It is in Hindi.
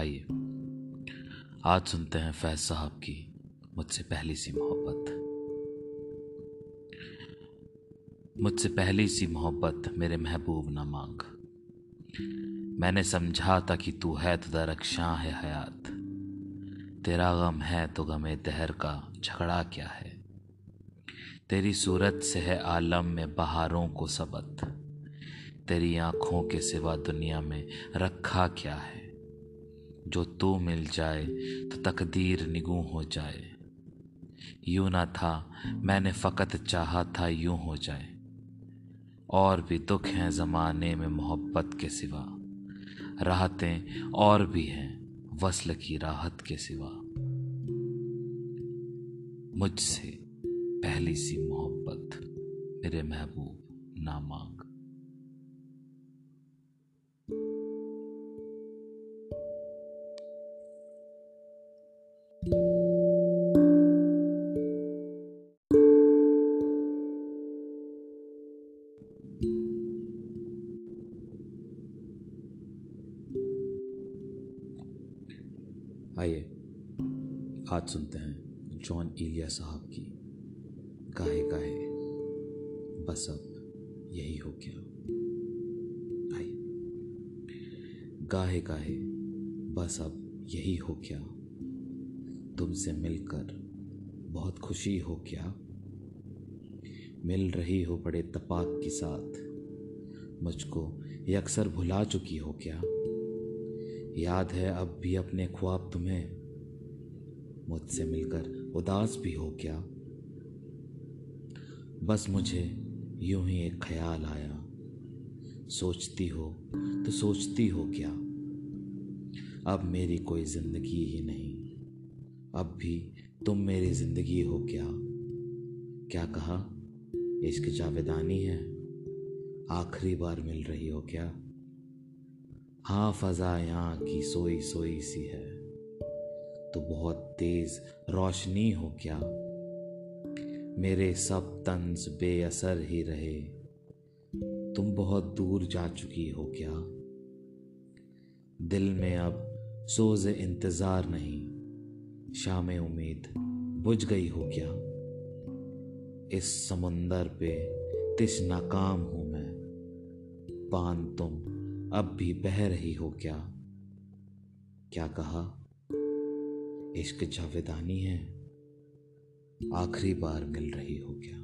आइए। आज सुनते हैं फैज साहब की मुझसे पहली सी मोहब्बत। मुझसे पहली सी मोहब्बत, मेरे महबूब ना मांग। मैंने समझा था कि तू है तो दरक्षा है हयात। तेरा गम है तो गमे दहर का झगड़ा क्या है? तेरी सूरत से है आलम में बहारों को सबत। तेरी आँखों के सिवा दुनिया में रखा क्या है? जो तू मिल जाए तो तकदीर निगू हो जाए। यूँ ना था, मैंने फ़कत चाहा था यूँ हो जाए। और भी दुख हैं ज़माने में मोहब्बत के सिवा। राहतें और भी हैं, वसल की राहत के सिवा। मुझसे पहली सी मोहब्बत, मेरे महबूब ना मांग। आइए, आज सुनते हैं जॉन इलिया साहब की गाहे गाहे बस अब यही हो गया। आइए गाहे गाहे बस अब यही हो गया। तुमसे मिलकर बहुत खुशी हो क्या? मिल रही हो बड़े तपाक के साथ। मुझको ये अक्सर भुला चुकी हो क्या? याद है अब भी अपने ख्वाब तुम्हें। मुझसे मिलकर उदास भी हो क्या? बस मुझे यूँ ही एक ख्याल आया। सोचती हो तो सोचती हो क्या? अब मेरी कोई ज़िंदगी ही नहीं। अब भी तुम मेरी ज़िंदगी हो क्या? क्या कहा? इश्क जावेदानी है। आखिरी बार मिल रही हो क्या? हाँ फजा यहाँ की सोई सोई सी है। तो बहुत तेज रोशनी हो क्या? मेरे सब तंज बेअसर ही रहे। तुम बहुत दूर जा चुकी हो क्या? दिल में अब सोज इंतज़ार नहीं। शाम उम्मीद, बुझ गई हो क्या? इस समुंदर पे तिश नाकाम हूँ मैं। पान तुम अब भी बह रही हो क्या? क्या कहा? इश्क जावेदानी है, आखिरी बार मिल रही हो क्या?